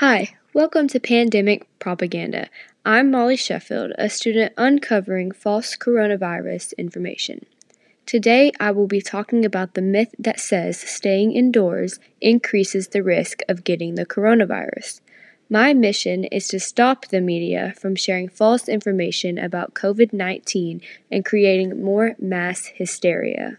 Hi, welcome to Pandemic Propaganda. I'm Mollie Sheffield, a student uncovering false coronavirus information. Today, I will be talking about the myth that says staying indoors increases the risk of getting the coronavirus. My mission is to stop the media from sharing false information about COVID 19 and creating more mass hysteria.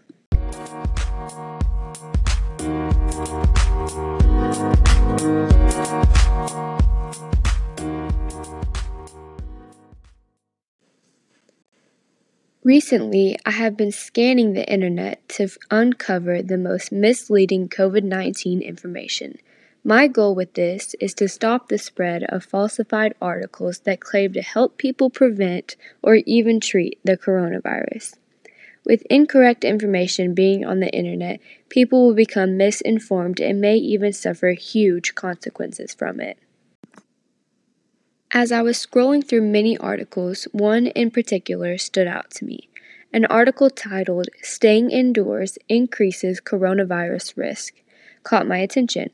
Recently, I have been scanning the internet to uncover the most misleading COVID 19 information. My goal with this is to stop the spread of falsified articles that claim to help people prevent or even treat the coronavirus. With incorrect information being on the internet, people will become misinformed and may even suffer huge consequences from it. As I was scrolling through many articles, one in particular stood out to me. An article titled Staying Indoors Increases Coronavirus Risk caught my attention.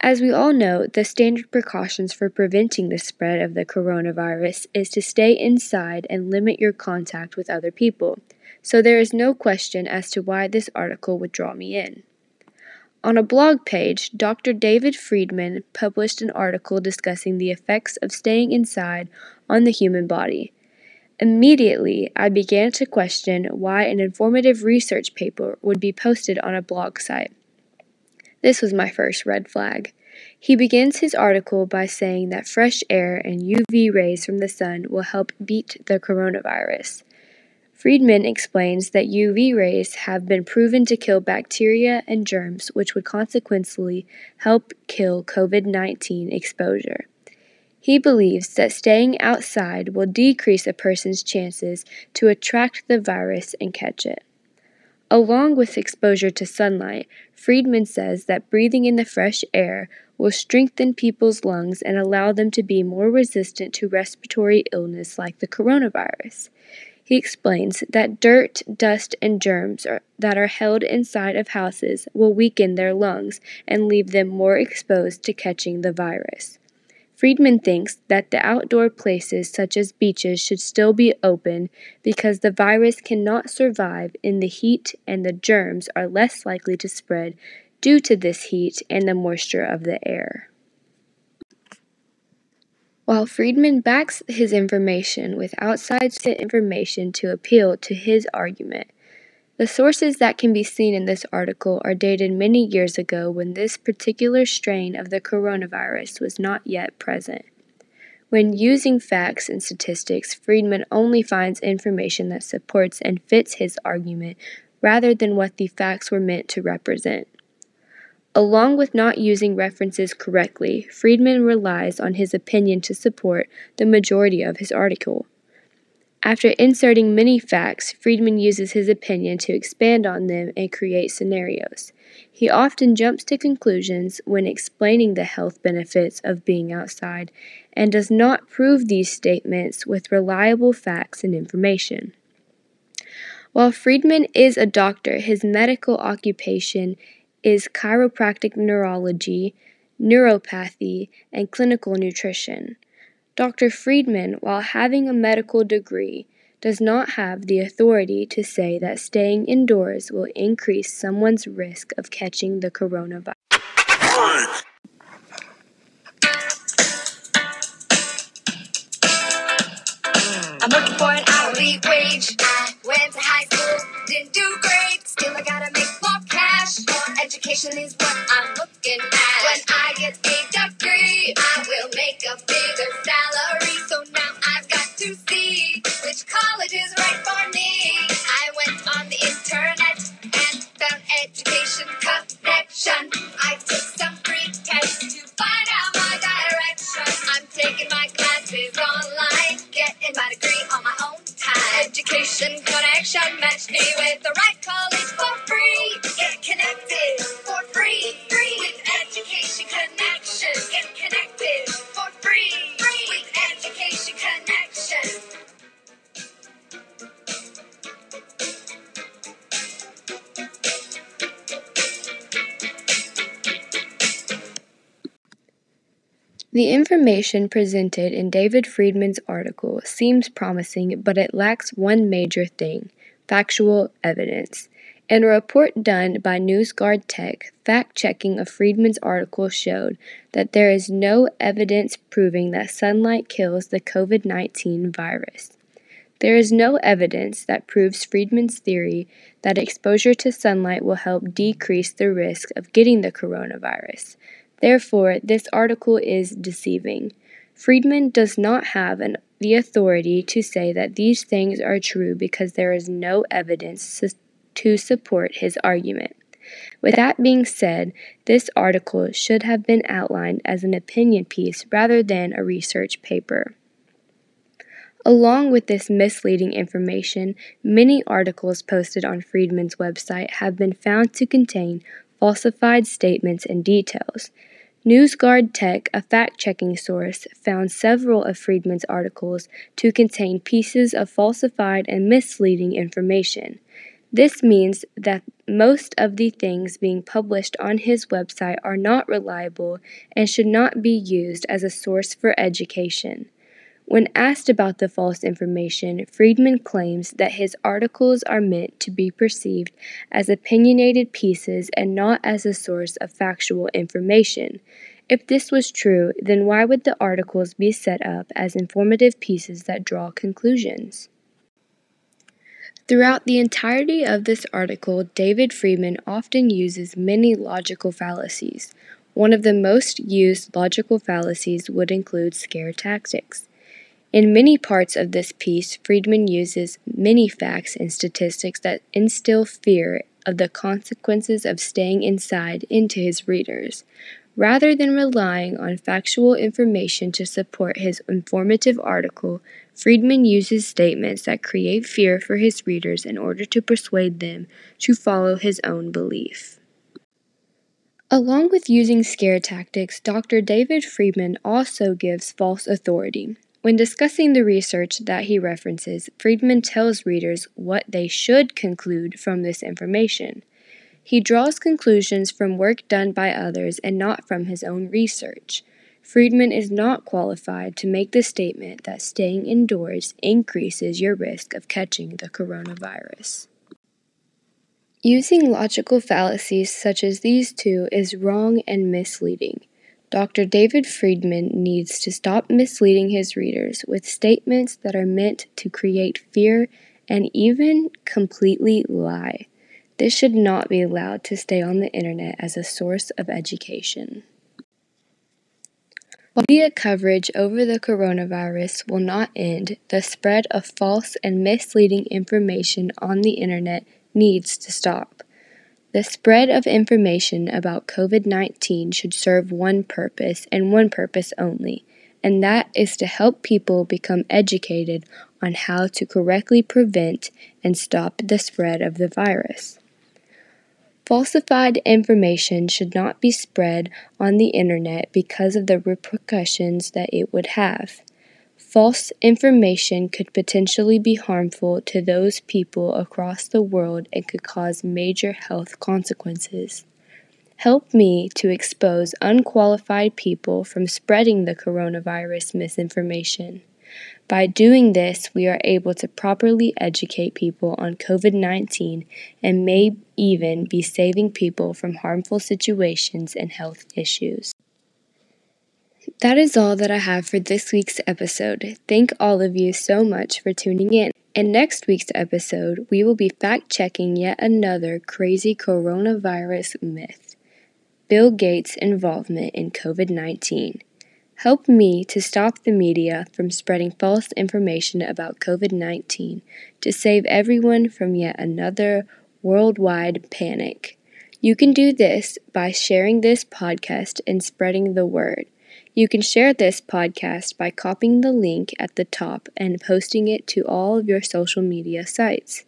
As we all know, the standard precautions for preventing the spread of the coronavirus is to stay inside and limit your contact with other people. So there is no question as to why this article would draw me in. On a blog page, Dr. David Friedman published an article discussing the effects of staying inside on the human body. Immediately, I began to question why an informative research paper would be posted on a blog site. This was my first red flag. He begins his article by saying that fresh air and UV rays from the sun will help beat the coronavirus. Friedman explains that UV rays have been proven to kill bacteria and germs, which would consequently help kill COVID 19 exposure. He believes that staying outside will decrease a person's chances to attract the virus and catch it. Along with exposure to sunlight, Friedman says that breathing in the fresh air will strengthen people's lungs and allow them to be more resistant to respiratory illness like the coronavirus. He explains that dirt, dust, and germs are, that are held inside of houses will weaken their lungs and leave them more exposed to catching the virus. Friedman thinks that the outdoor places such as beaches should still be open because the virus cannot survive in the heat and the germs are less likely to spread due to this heat and the moisture of the air. While Friedman backs his information with outside information to appeal to his argument, the sources that can be seen in this article are dated many years ago when this particular strain of the coronavirus was not yet present. When using facts and statistics, Friedman only finds information that supports and fits his argument rather than what the facts were meant to represent. Along with not using references correctly, Friedman relies on his opinion to support the majority of his article. After inserting many facts, Friedman uses his opinion to expand on them and create scenarios. He often jumps to conclusions when explaining the health benefits of being outside and does not prove these statements with reliable facts and information. While Friedman is a doctor, his medical occupation is chiropractic neurology, neuropathy, and clinical nutrition. Dr. Friedman, while having a medical degree, does not have the authority to say that staying indoors will increase someone's risk of catching the coronavirus. I'm for an hourly wage. I went to high school, didn't do great. Still, I gotta make cash. More education is what I'm looking at. When I get a degree, I will make a bigger salary. So now I've got to see which college is right for me. The information presented in David Friedman's article seems promising, but it lacks one major thing factual evidence. In a report done by NewsGuard Tech, fact checking of Friedman's article showed that there is no evidence proving that sunlight kills the COVID 19 virus. There is no evidence that proves Friedman's theory that exposure to sunlight will help decrease the risk of getting the coronavirus. Therefore, this article is deceiving. Friedman does not have an, the authority to say that these things are true because there is no evidence to support his argument. With that being said, this article should have been outlined as an opinion piece rather than a research paper. Along with this misleading information, many articles posted on Friedman's website have been found to contain falsified statements and details. NewsGuard Tech, a fact checking source, found several of Friedman's articles to contain pieces of falsified and misleading information. This means that most of the things being published on his website are not reliable and should not be used as a source for education. When asked about the false information, Friedman claims that his articles are meant to be perceived as opinionated pieces and not as a source of factual information. If this was true, then why would the articles be set up as informative pieces that draw conclusions? Throughout the entirety of this article, David Friedman often uses many logical fallacies. One of the most used logical fallacies would include scare tactics. In many parts of this piece, Friedman uses many facts and statistics that instill fear of the consequences of staying inside into his readers. Rather than relying on factual information to support his informative article, Friedman uses statements that create fear for his readers in order to persuade them to follow his own belief. Along with using scare tactics, Dr. David Friedman also gives false authority. When discussing the research that he references, Friedman tells readers what they should conclude from this information. He draws conclusions from work done by others and not from his own research. Friedman is not qualified to make the statement that staying indoors increases your risk of catching the coronavirus. Using logical fallacies such as these two is wrong and misleading. Dr. David Friedman needs to stop misleading his readers with statements that are meant to create fear and even completely lie. This should not be allowed to stay on the internet as a source of education. Media coverage over the coronavirus will not end, the spread of false and misleading information on the internet needs to stop. The spread of information about COVID 19 should serve one purpose and one purpose only, and that is to help people become educated on how to correctly prevent and stop the spread of the virus. Falsified information should not be spread on the internet because of the repercussions that it would have. False information could potentially be harmful to those people across the world and could cause major health consequences. Help me to expose unqualified people from spreading the coronavirus misinformation. By doing this, we are able to properly educate people on COVID 19 and may even be saving people from harmful situations and health issues. That is all that I have for this week's episode. Thank all of you so much for tuning in. In next week's episode, we will be fact checking yet another crazy coronavirus myth Bill Gates' involvement in COVID 19. Help me to stop the media from spreading false information about COVID 19 to save everyone from yet another worldwide panic. You can do this by sharing this podcast and spreading the word. You can share this podcast by copying the link at the top and posting it to all of your social media sites.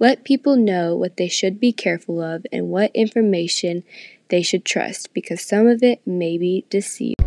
Let people know what they should be careful of and what information they should trust because some of it may be deceived.